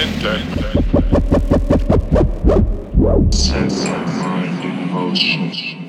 mente. My mind in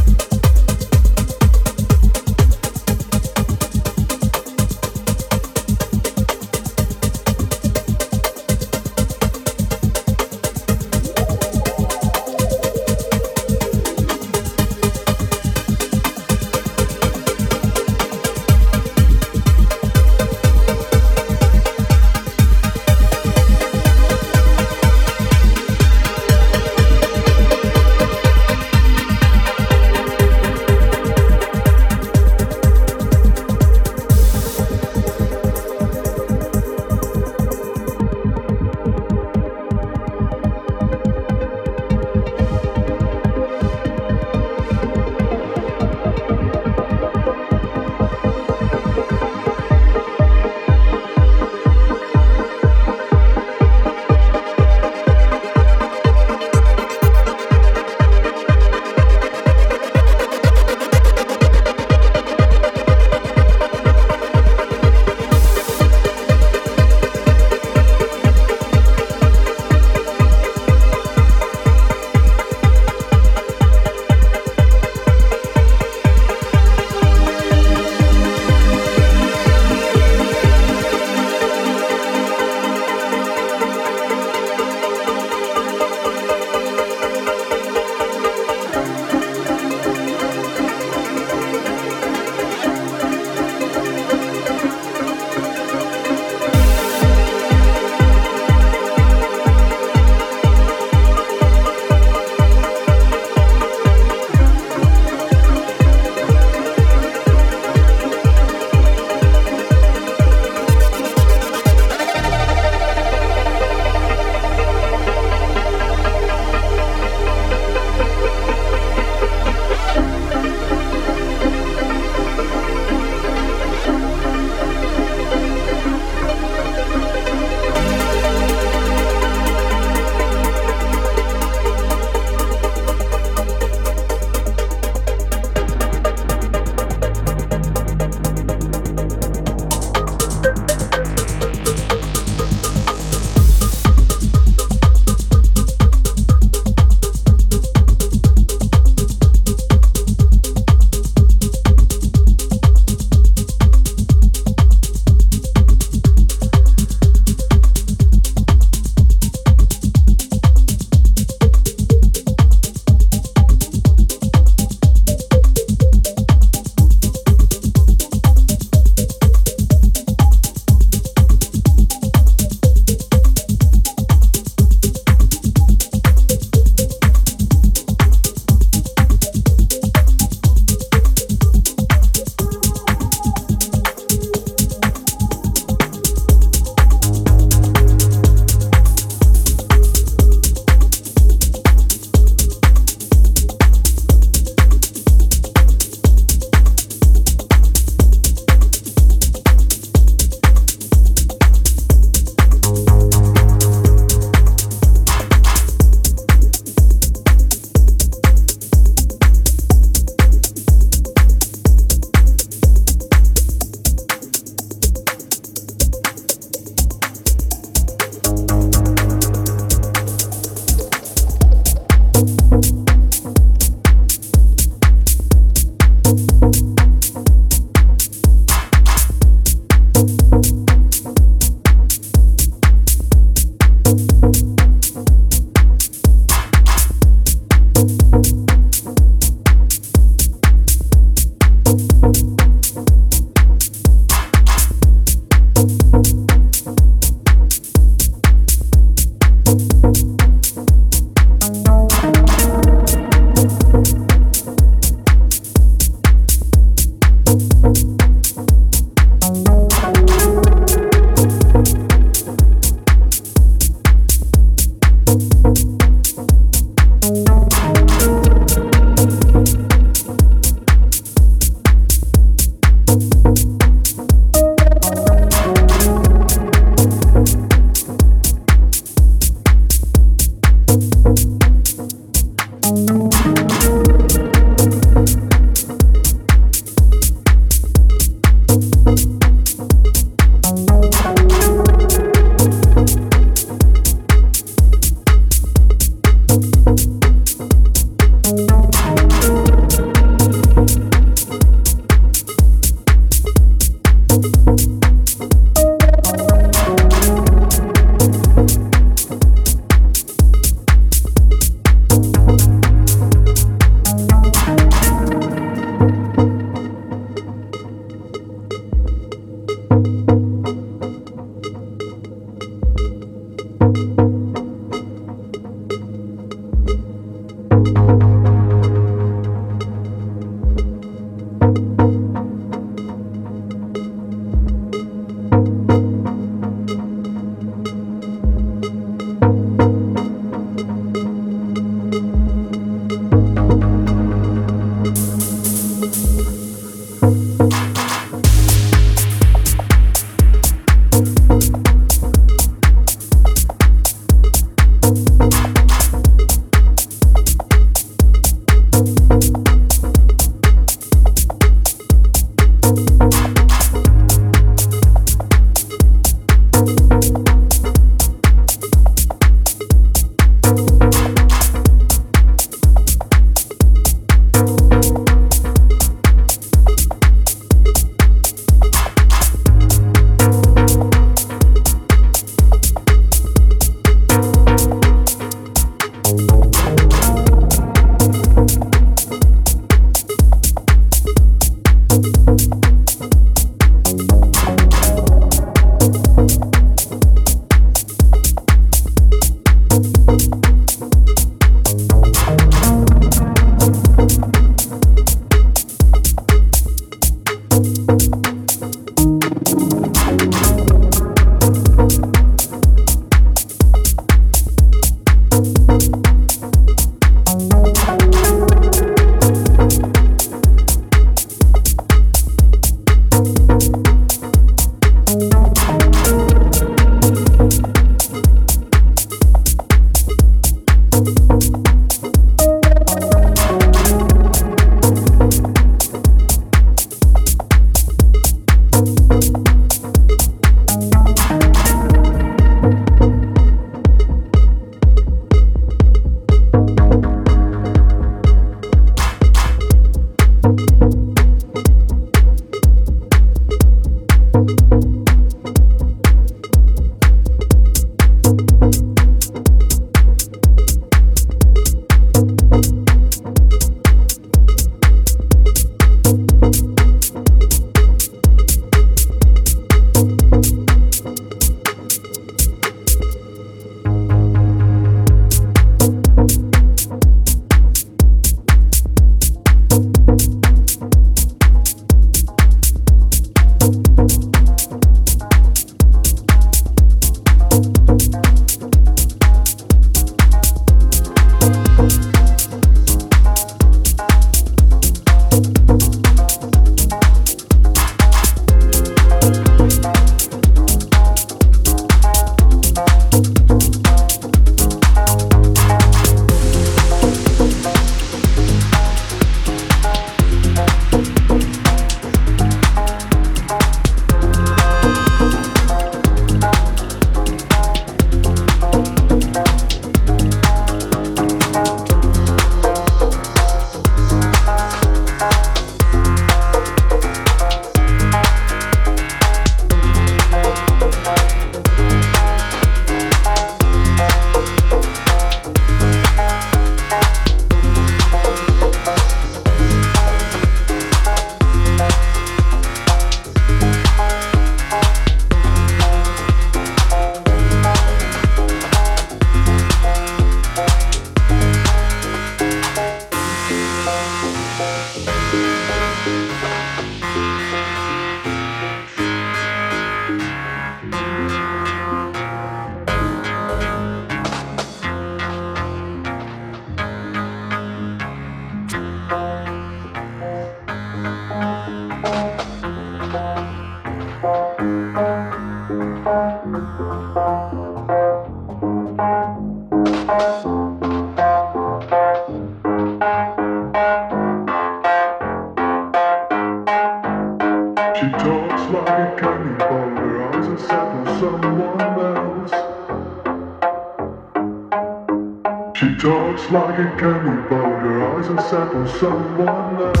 Can candy, candy powder. Eyes are set on someone else.